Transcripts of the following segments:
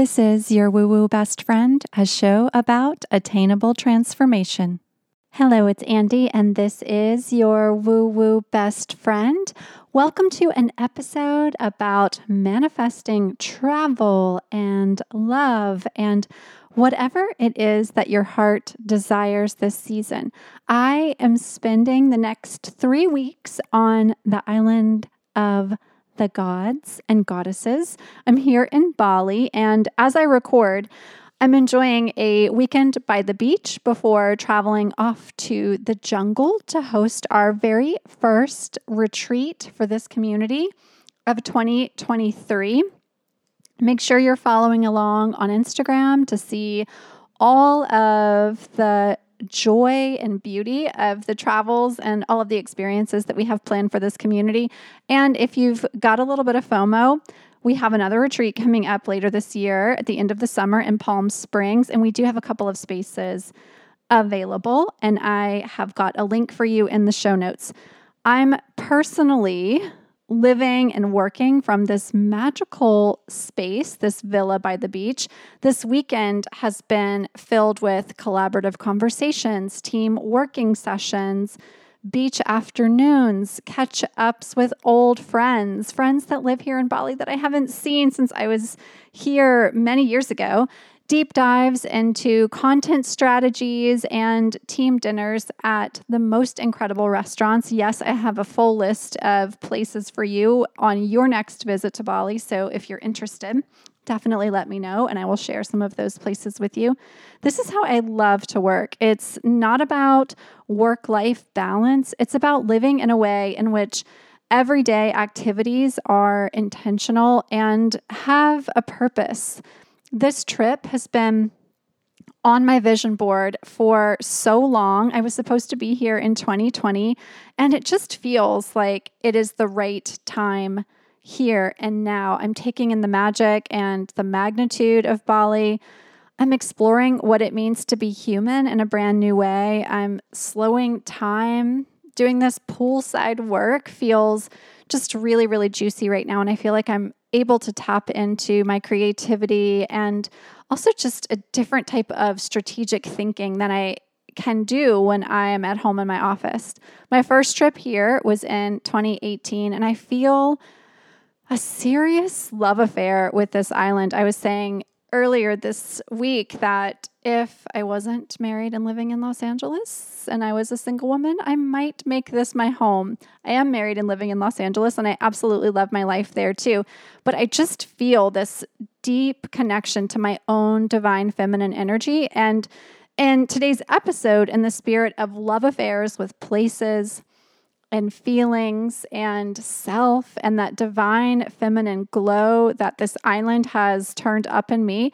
This is your Woo Woo Best Friend, a show about attainable transformation. Hello, it's Andy, and this is your Woo Woo Best Friend. Welcome to an episode about manifesting travel and love and whatever it is that your heart desires this season. I am spending the next three weeks on the island of the gods and goddesses. I'm here in Bali, and as I record, I'm enjoying a weekend by the beach before traveling off to the jungle to host our very first retreat for this community of 2023. Make sure you're following along on Instagram to see all of the joy and beauty of the travels and all of the experiences that we have planned for this community. And if you've got a little bit of FOMO, we have another retreat coming up later this year at the end of the summer in Palm Springs, and we do have a couple of spaces available. And I have got a link for you in the show notes. I'm personally living and working from this magical space, this villa by the beach. This weekend has been filled with collaborative conversations, team working sessions, beach afternoons, catch ups with old friends, friends that live here in Bali that I haven't seen since I was here many years ago deep dives into content strategies and team dinners at the most incredible restaurants. Yes, I have a full list of places for you on your next visit to Bali. So if you're interested, definitely let me know and I will share some of those places with you. This is how I love to work. It's not about work life balance, it's about living in a way in which everyday activities are intentional and have a purpose. This trip has been on my vision board for so long. I was supposed to be here in 2020, and it just feels like it is the right time here and now. I'm taking in the magic and the magnitude of Bali. I'm exploring what it means to be human in a brand new way. I'm slowing time. Doing this poolside work feels just really, really juicy right now. And I feel like I'm able to tap into my creativity and also just a different type of strategic thinking than I can do when I am at home in my office. My first trip here was in 2018, and I feel a serious love affair with this island. I was saying earlier this week that if I wasn't married and living in Los Angeles and I was a single woman, I might make this my home. I am married and living in Los Angeles and I absolutely love my life there too. But I just feel this deep connection to my own divine feminine energy. And in today's episode, in the spirit of love affairs with places, and feelings and self and that divine feminine glow that this island has turned up in me,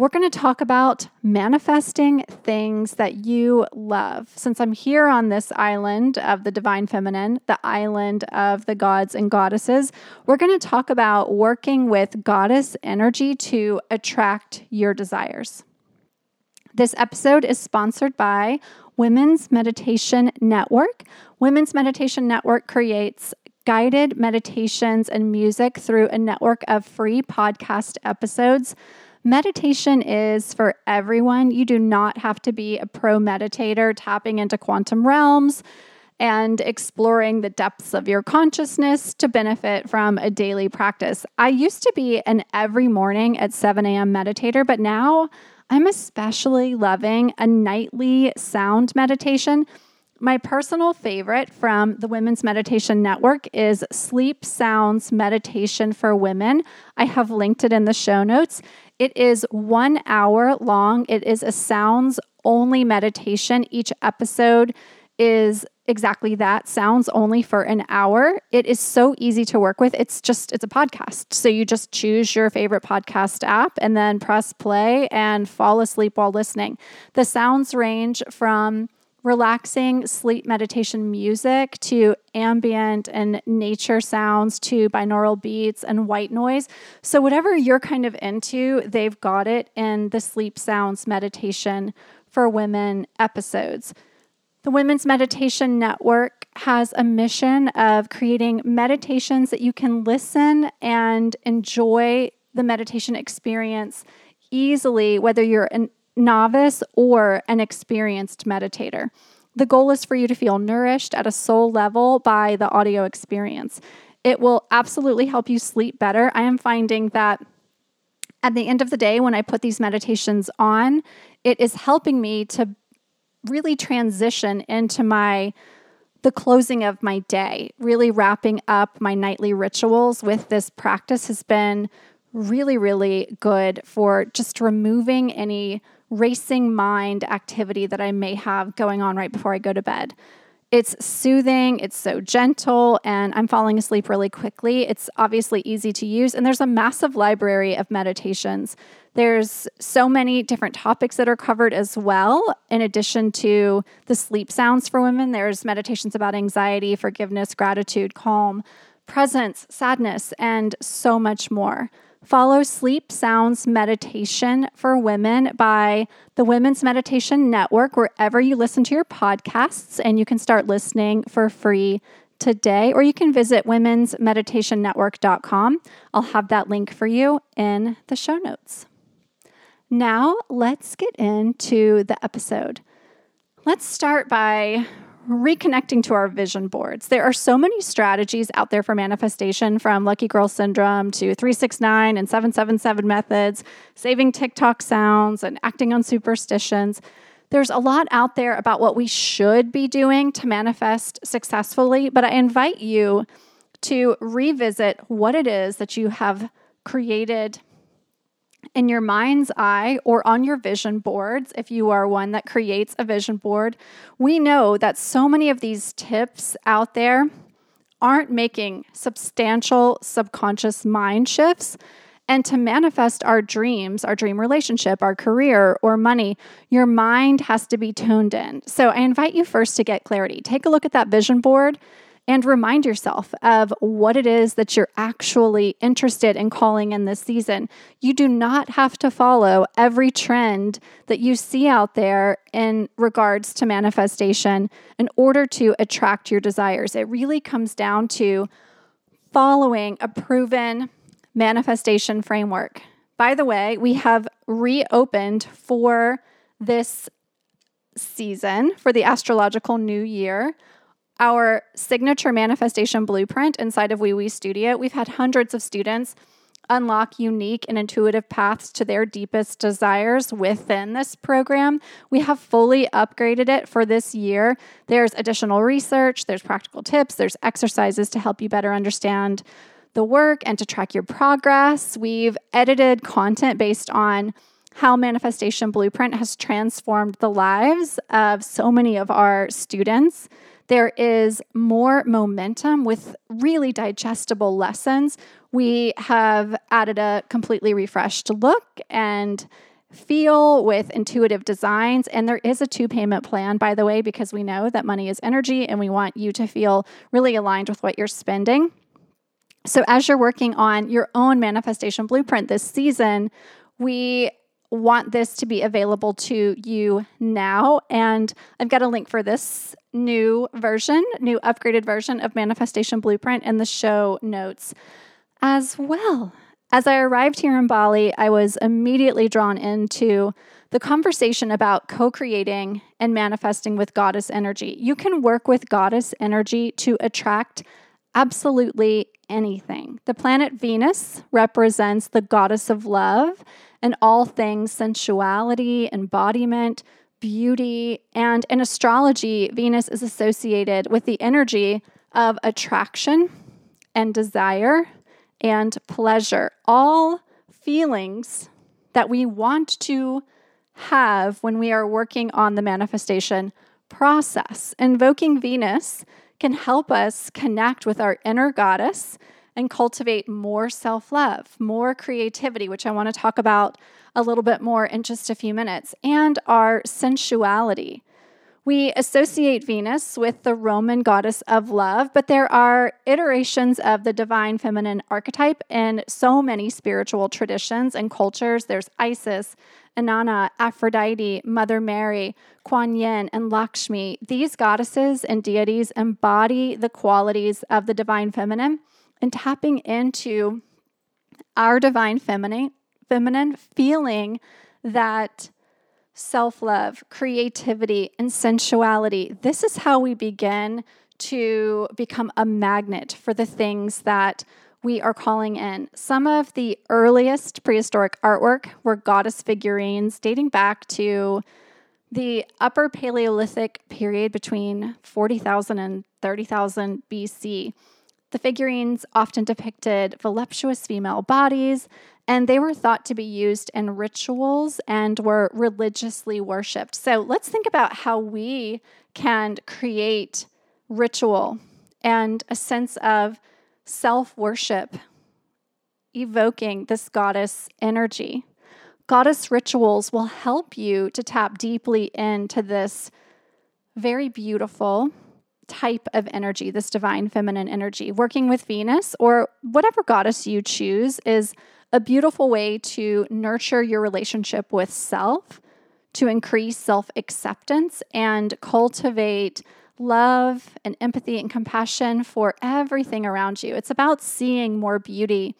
we're going to talk about manifesting things that you love. Since I'm here on this island of the divine feminine, the island of the gods and goddesses, we're going to talk about working with goddess energy to attract your desires. This episode is sponsored by Women's Meditation Network. Women's Meditation Network creates guided meditations and music through a network of free podcast episodes. Meditation is for everyone. You do not have to be a pro meditator tapping into quantum realms and exploring the depths of your consciousness to benefit from a daily practice. I used to be an every morning at 7 a.m. meditator, but now I'm especially loving a nightly sound meditation. My personal favorite from the Women's Meditation Network is Sleep Sounds Meditation for Women. I have linked it in the show notes. It is one hour long, it is a sounds only meditation. Each episode is exactly that. Sounds only for an hour. It is so easy to work with. It's just it's a podcast. So you just choose your favorite podcast app and then press play and fall asleep while listening. The sounds range from relaxing sleep meditation music to ambient and nature sounds to binaural beats and white noise. So, whatever you're kind of into, they've got it in the sleep sounds meditation for women episodes. The Women's Meditation Network has a mission of creating meditations that you can listen and enjoy the meditation experience easily, whether you're a novice or an experienced meditator. The goal is for you to feel nourished at a soul level by the audio experience. It will absolutely help you sleep better. I am finding that at the end of the day, when I put these meditations on, it is helping me to really transition into my the closing of my day, really wrapping up my nightly rituals with this practice has been really, really good for just removing any racing mind activity that I may have going on right before I go to bed. It's soothing, it's so gentle, and I'm falling asleep really quickly. It's obviously easy to use, and there's a massive library of meditations. There's so many different topics that are covered as well. In addition to the sleep sounds for women, there's meditations about anxiety, forgiveness, gratitude, calm, presence, sadness, and so much more. Follow Sleep Sounds Meditation for Women by the Women's Meditation Network, wherever you listen to your podcasts, and you can start listening for free today, or you can visit womensmeditationnetwork.com. I'll have that link for you in the show notes. Now, let's get into the episode. Let's start by reconnecting to our vision boards. There are so many strategies out there for manifestation from Lucky Girl Syndrome to 369 and 777 methods, saving TikTok sounds, and acting on superstitions. There's a lot out there about what we should be doing to manifest successfully, but I invite you to revisit what it is that you have created in your mind's eye or on your vision boards, if you are one that creates a vision board, we know that so many of these tips out there aren't making substantial subconscious mind shifts. And to manifest our dreams, our dream relationship, our career, or money, your mind has to be tuned in. So I invite you first to get clarity. Take a look at that vision board and remind yourself of what it is that you're actually interested in calling in this season. You do not have to follow every trend that you see out there in regards to manifestation in order to attract your desires. It really comes down to following a proven manifestation framework. By the way, we have reopened for this season for the astrological new year our signature manifestation blueprint inside of Wee Studio. We've had hundreds of students unlock unique and intuitive paths to their deepest desires within this program. We have fully upgraded it for this year. There's additional research, there's practical tips, there's exercises to help you better understand the work and to track your progress. We've edited content based on how Manifestation Blueprint has transformed the lives of so many of our students. There is more momentum with really digestible lessons. We have added a completely refreshed look and feel with intuitive designs. And there is a two payment plan, by the way, because we know that money is energy and we want you to feel really aligned with what you're spending. So, as you're working on your own manifestation blueprint this season, we want this to be available to you now. And I've got a link for this new version, new upgraded version of Manifestation Blueprint in the show notes as well. As I arrived here in Bali, I was immediately drawn into the conversation about co creating and manifesting with goddess energy. You can work with goddess energy to attract absolutely anything. The planet Venus represents the goddess of love and all things sensuality, embodiment, beauty. And in astrology, Venus is associated with the energy of attraction and desire and pleasure, all feelings that we want to have when we are working on the manifestation process. Invoking Venus can help us connect with our inner goddess and cultivate more self love, more creativity, which I want to talk about a little bit more in just a few minutes, and our sensuality. We associate Venus with the Roman goddess of love, but there are iterations of the divine feminine archetype in so many spiritual traditions and cultures. There's Isis, Inanna, Aphrodite, Mother Mary, Kuan Yin, and Lakshmi. These goddesses and deities embody the qualities of the divine feminine and tapping into our divine feminine, feminine feeling that self love, creativity, and sensuality. This is how we begin to become a magnet for the things that we are calling in. Some of the earliest prehistoric artwork were goddess figurines dating back to the Upper Paleolithic period between 40,000 and 30,000 BC. The figurines often depicted voluptuous female bodies, and they were thought to be used in rituals and were religiously worshipped. So let's think about how we can create ritual and a sense of self worship, evoking this goddess energy. Goddess rituals will help you to tap deeply into this very beautiful type of energy, this divine feminine energy. Working with Venus or whatever goddess you choose is a beautiful way to nurture your relationship with self, to increase self acceptance, and cultivate love and empathy and compassion for everything around you. It's about seeing more beauty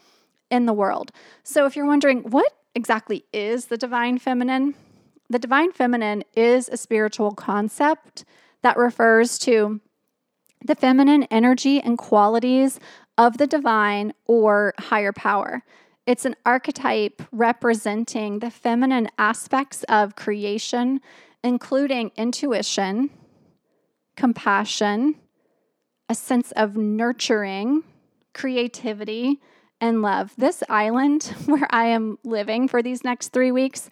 in the world. So, if you're wondering what exactly is the divine feminine, the divine feminine is a spiritual concept that refers to the feminine energy and qualities of the divine or higher power. It's an archetype representing the feminine aspects of creation, including intuition, compassion, a sense of nurturing, creativity, and love. This island where I am living for these next three weeks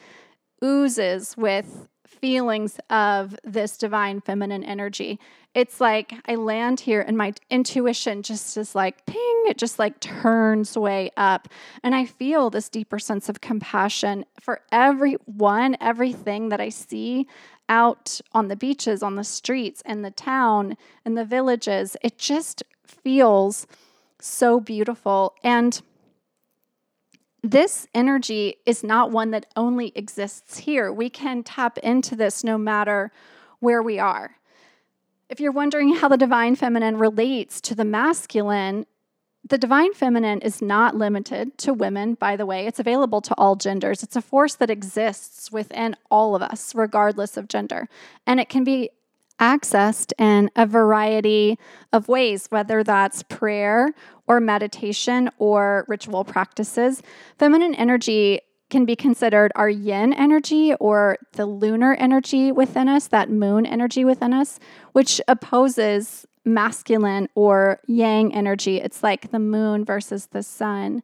oozes with feelings of this divine feminine energy. It's like I land here and my intuition just is like ping, it just like turns way up. And I feel this deeper sense of compassion for everyone, everything that I see out on the beaches, on the streets, in the town, in the villages. It just feels so beautiful. And this energy is not one that only exists here. We can tap into this no matter where we are. If you're wondering how the divine feminine relates to the masculine, the divine feminine is not limited to women, by the way. It's available to all genders. It's a force that exists within all of us, regardless of gender. And it can be accessed in a variety of ways, whether that's prayer or meditation or ritual practices. Feminine energy can be considered our yin energy or the lunar energy within us, that moon energy within us, which opposes masculine or yang energy. It's like the moon versus the sun,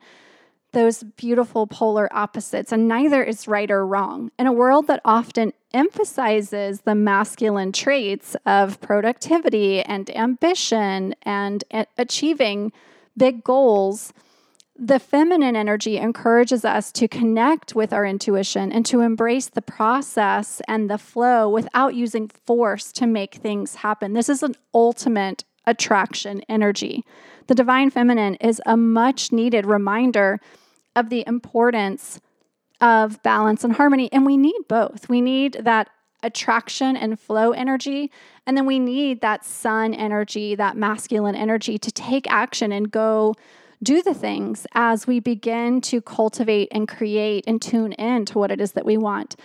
those beautiful polar opposites, and neither is right or wrong. In a world that often emphasizes the masculine traits of productivity and ambition and achieving big goals, the feminine energy encourages us to connect with our intuition and to embrace the process and the flow without using force to make things happen. This is an ultimate attraction energy. The divine feminine is a much needed reminder of the importance of balance and harmony. And we need both. We need that attraction and flow energy. And then we need that sun energy, that masculine energy to take action and go do the things as we begin to cultivate and create and tune in to what it is that we want.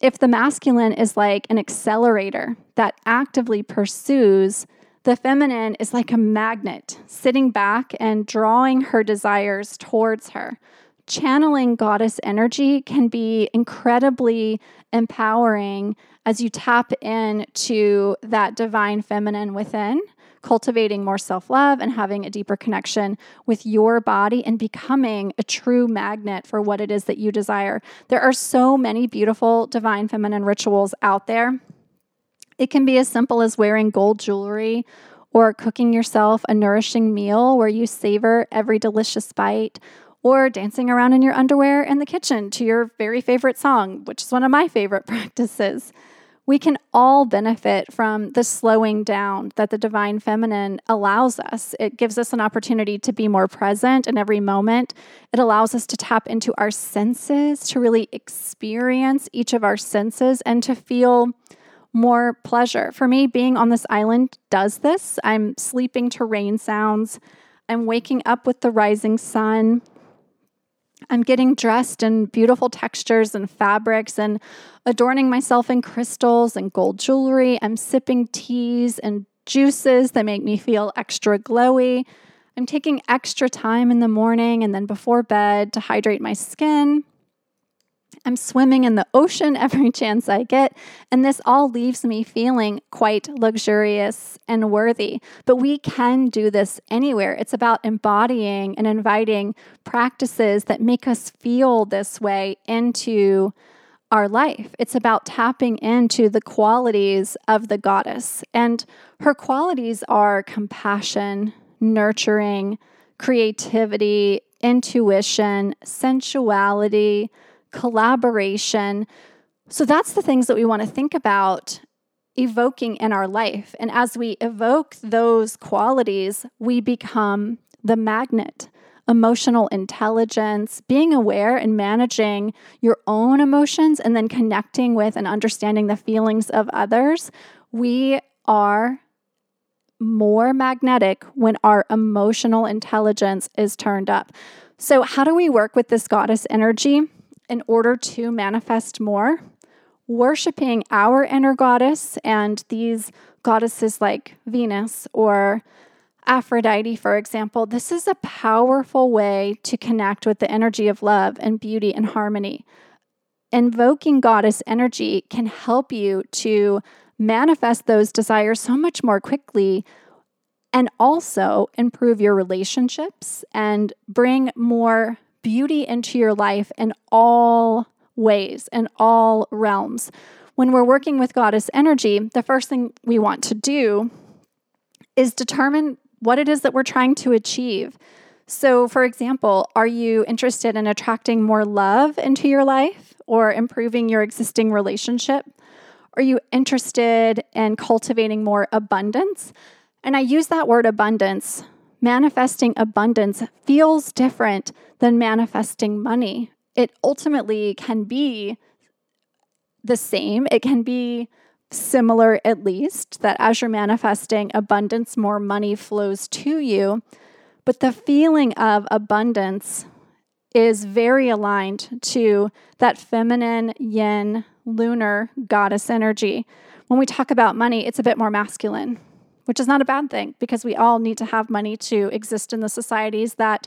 If the masculine is like an accelerator that actively pursues, the feminine is like a magnet sitting back and drawing her desires towards her. Channeling goddess energy can be incredibly empowering as you tap into that divine feminine within cultivating more self love and having a deeper connection with your body and becoming a true magnet for what it is that you desire. There are so many beautiful divine feminine rituals out there. It can be as simple as wearing gold jewelry or cooking yourself a nourishing meal where you savor every delicious bite, or dancing around in your underwear in the kitchen to your very favorite song, which is one of my favorite practices we can all benefit from the slowing down that the divine feminine allows us. It gives us an opportunity to be more present in every moment. It allows us to tap into our senses, to really experience each of our senses, and to feel more pleasure. For me, being on this island does this. I'm sleeping to rain sounds, I'm waking up with the rising sun. I'm getting dressed in beautiful textures and fabrics and adorning myself in crystals and gold jewelry. I'm sipping teas and juices that make me feel extra glowy. I'm taking extra time in the morning and then before bed to hydrate my skin. I'm swimming in the ocean every chance I get, and this all leaves me feeling quite luxurious and worthy. But we can do this anywhere. It's about embodying and inviting practices that make us feel this way into our life. It's about tapping into the qualities of the goddess. And her qualities are compassion, nurturing, creativity, intuition, sensuality collaboration. So that's the things that we want to think about evoking in our life. And as we evoke those qualities, we become the magnet. Emotional intelligence, being aware and managing your own emotions, and then connecting with and understanding the feelings of others. We are more magnetic when our emotional intelligence is turned up. So, how do we work with this goddess energy? In order to manifest more, worshiping our inner goddess and these goddesses like Venus or Aphrodite, for example, this is a powerful way to connect with the energy of love and beauty and harmony. Invoking goddess energy can help you to manifest those desires so much more quickly and also improve your relationships and bring more beauty into your life in all ways, in all realms. When we're working with goddess energy, the first thing we want to do is determine what it is that we're trying to achieve. So, for example, are you interested in attracting more love into your life or improving your existing relationship? Are you interested in cultivating more abundance? And I use that word abundance manifesting abundance feels different than manifesting money. It ultimately can be the same, it can be similar at least, that as you're manifesting abundance, more money flows to you. But the feeling of abundance is very aligned to that feminine yin lunar goddess energy. When we talk about money, it's a bit more masculine which is not a bad thing because we all need to have money to exist in the societies that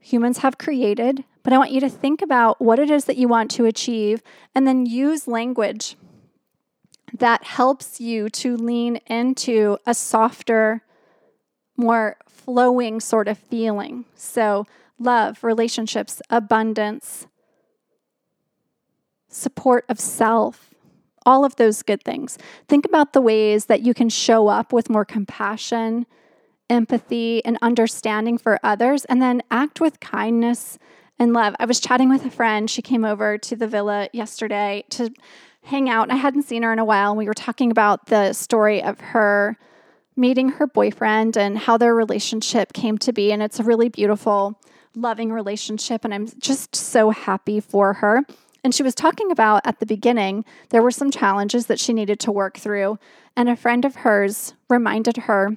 humans have created. But I want you to think about what it is that you want to achieve and then use language that helps you to lean into a softer, more flowing sort of feeling. So, love, relationships, abundance, support of self, all of those good things. Think about the ways that you can show up with more compassion, empathy, and understanding for others, and then act with kindness and love. I was chatting with a friend. She came over to the villa yesterday to hang out. I hadn't seen her in a while, and we were talking about the story of her meeting her boyfriend and how their relationship came to be. And it's a really beautiful, loving relationship. And I'm just so happy for her. And she was talking about at the beginning, there were some challenges that she needed to work through. And a friend of hers reminded her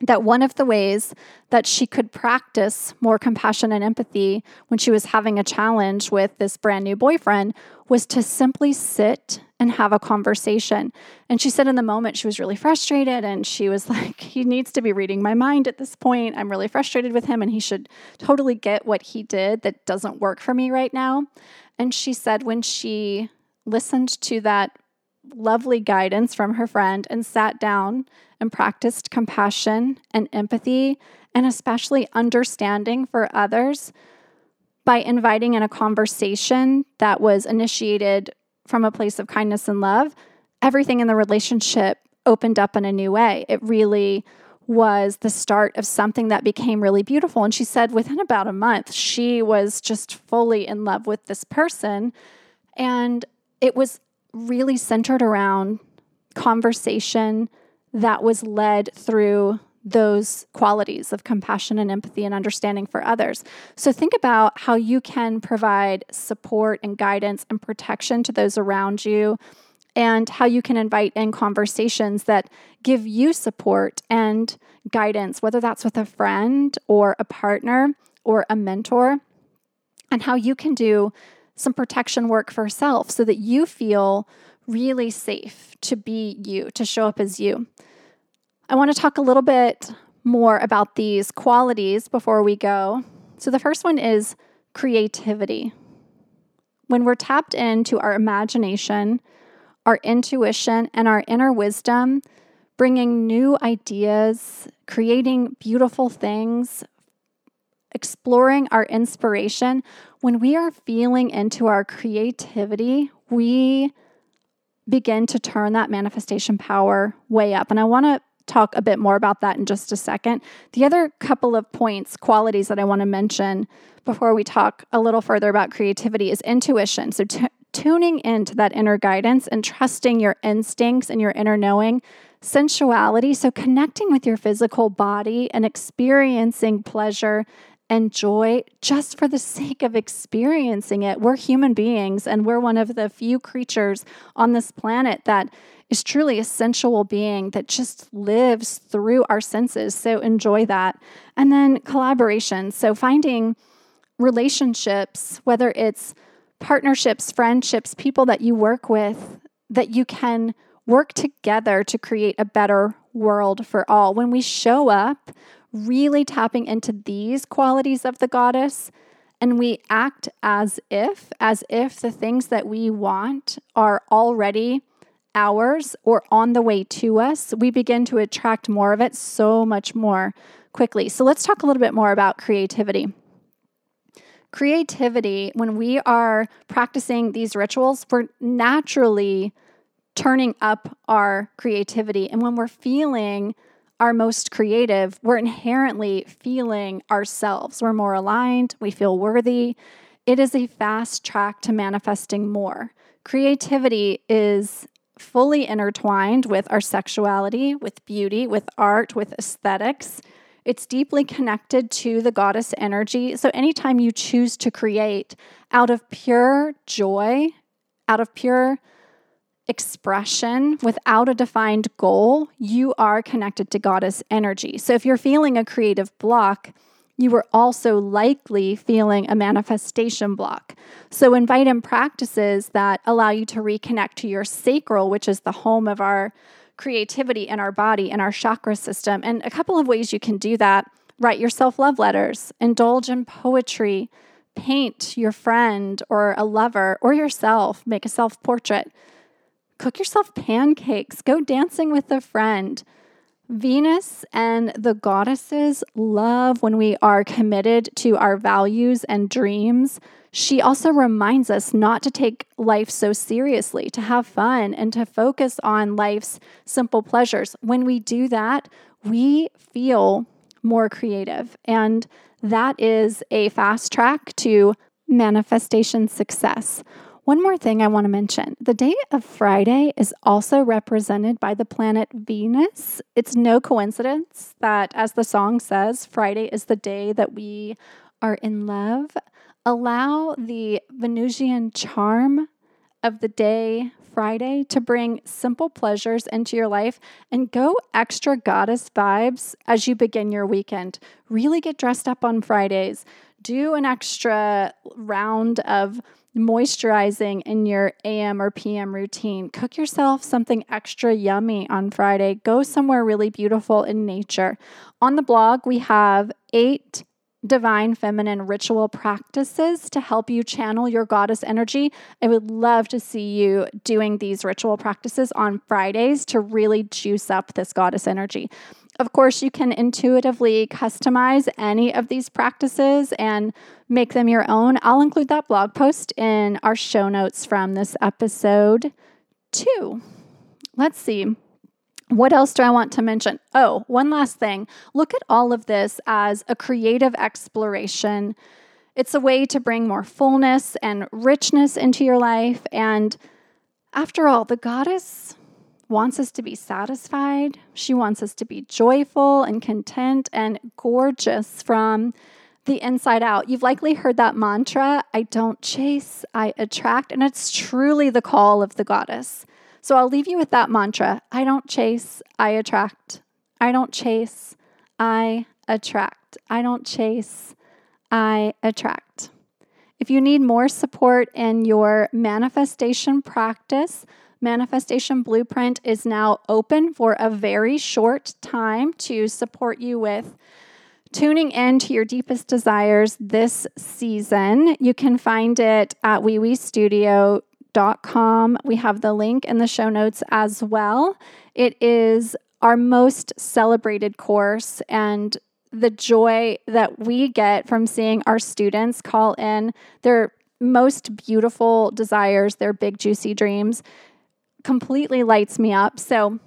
that one of the ways that she could practice more compassion and empathy when she was having a challenge with this brand new boyfriend was to simply sit and have a conversation. And she said in the moment she was really frustrated and she was like, he needs to be reading my mind at this point. I'm really frustrated with him and he should totally get what he did that doesn't work for me right now. And she said when she listened to that lovely guidance from her friend and sat down and practiced compassion and empathy, and especially understanding for others by inviting in a conversation that was initiated from a place of kindness and love, everything in the relationship opened up in a new way. It really was the start of something that became really beautiful. And she said within about a month, she was just fully in love with this person. And it was really centered around conversation that was led through those qualities of compassion and empathy and understanding for others. So think about how you can provide support and guidance and protection to those around you and how you can invite in conversations that give you support and guidance, whether that's with a friend or a partner or a mentor. and how you can do some protection work for self so that you feel really safe to be you, to show up as you. I want to talk a little bit more about these qualities before we go. So, the first one is creativity. When we're tapped into our imagination, our intuition, and our inner wisdom, bringing new ideas, creating beautiful things, exploring our inspiration, when we are feeling into our creativity, we begin to turn that manifestation power way up. And I want to talk a bit more about that in just a second. The other couple of points, qualities that I want to mention before we talk a little further about creativity is intuition. So, t- tuning into that inner guidance and trusting your instincts and your inner knowing, sensuality. So, connecting with your physical body and experiencing pleasure and joy just for the sake of experiencing it. We're human beings, and we're one of the few creatures on this planet that is truly a sensual being that just lives through our senses. So enjoy that. And then collaboration. So finding relationships, whether it's partnerships, friendships, people that you work with, that you can work together to create a better world for all. When we show up, really tapping into these qualities of the goddess, and we act as if, as if the things that we want are already ours or on the way to us, we begin to attract more of it so much more quickly. So let's talk a little bit more about creativity. Creativity, when we are practicing these rituals, we're naturally turning up our creativity. And when we're feeling our most creative, we're inherently feeling ourselves. We're more aligned, we feel worthy. It is a fast track to manifesting more. Creativity is fully intertwined with our sexuality, with beauty, with art, with aesthetics. It's deeply connected to the goddess energy. So, anytime you choose to create out of pure joy, out of pure expression without a defined goal, you are connected to goddess energy. So if you're feeling a creative block, you are also likely feeling a manifestation block. So invite in practices that allow you to reconnect to your sacral, which is the home of our creativity in our body and our chakra system. And a couple of ways you can do that write yourself love letters, indulge in poetry, paint your friend or a lover or yourself, make a self portrait cook yourself pancakes, go dancing with a friend. Venus and the goddesses love when we are committed to our values and dreams. She also reminds us not to take life so seriously, to have fun, and to focus on life's simple pleasures. When we do that, we feel more creative. And that is a fast track to manifestation success. One more thing I want to mention the day of Friday is also represented by the planet Venus. It's no coincidence that, as the song says, Friday is the day that we are in love. Allow the Venusian charm of the day Friday to bring simple pleasures into your life and go extra goddess vibes as you begin your weekend. Really get dressed up on Fridays. Do an extra round of moisturizing in your AM or PM routine. Cook yourself something extra yummy on Friday. Go somewhere really beautiful in nature. On the blog, we have eight divine feminine ritual practices to help you channel your goddess energy. I would love to see you doing these ritual practices on Fridays to really juice up this goddess energy. Of course, you can intuitively customize any of these practices and make them your own. I'll include that blog post in our show notes from this episode, too. Let's see. What else do I want to mention? Oh, one last thing. Look at all of this as a creative exploration. It's a way to bring more fullness and richness into your life. And after all, the goddess wants us to be satisfied. She wants us to be joyful and content and gorgeous from the inside out. You've likely heard that mantra I don't chase, I attract. And it's truly the call of the goddess. So I'll leave you with that mantra I don't chase, I attract. I don't chase, I attract. I don't chase, I attract. If you need more support in your manifestation practice, Manifestation Blueprint is now open for a very short time to support you with tuning in to your deepest desires this season. You can find it at weeweestudio.com. We have the link in the show notes as well. It is our most celebrated course and the joy that we get from seeing our students call in their most beautiful desires, their big, juicy dreams, completely lights me up. So,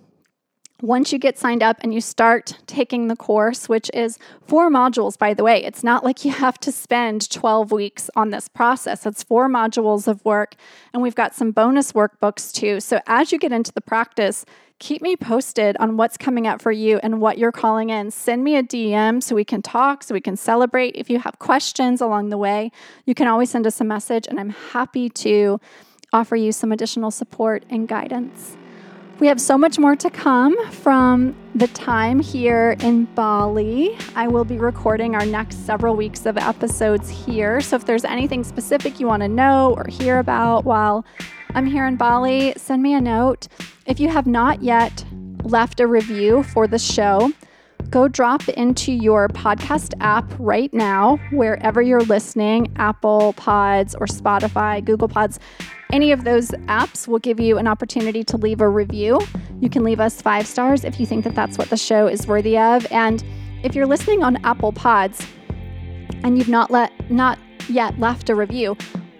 once you get signed up and you start taking the course, which is four modules, by the way, it's not like you have to spend 12 weeks on this process. It's four modules of work, and we've got some bonus workbooks too. So, as you get into the practice, keep me posted on what's coming up for you and what you're calling in. Send me a DM so we can talk, so we can celebrate. If you have questions along the way, you can always send us a message, and I'm happy to offer you some additional support and guidance. We have so much more to come from the time here in Bali. I will be recording our next several weeks of episodes here. So if there's anything specific you want to know or hear about while I'm here in Bali, send me a note. If you have not yet left a review for the show, go drop into your podcast app right now, wherever you're listening Apple Pods or Spotify, Google Pods. Any of those apps will give you an opportunity to leave a review. You can leave us five stars if you think that that's what the show is worthy of. And if you're listening on Apple Pods and you've not let not yet left a review,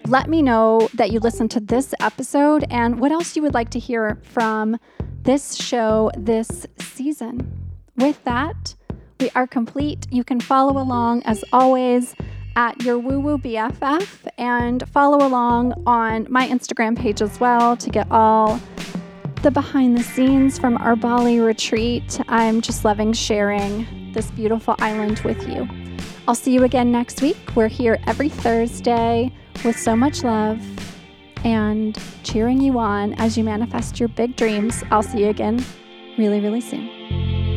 let me know that you listened to this episode and what else you would like to hear from this show this season. With that, we are complete. You can follow along as always at your woo woo BFF and follow along on my Instagram page as well to get all the behind the scenes from our Bali retreat. I'm just loving sharing this beautiful island with you. I'll see you again next week. We're here every Thursday with so much love and cheering you on as you manifest your big dreams. I'll see you again really, really soon.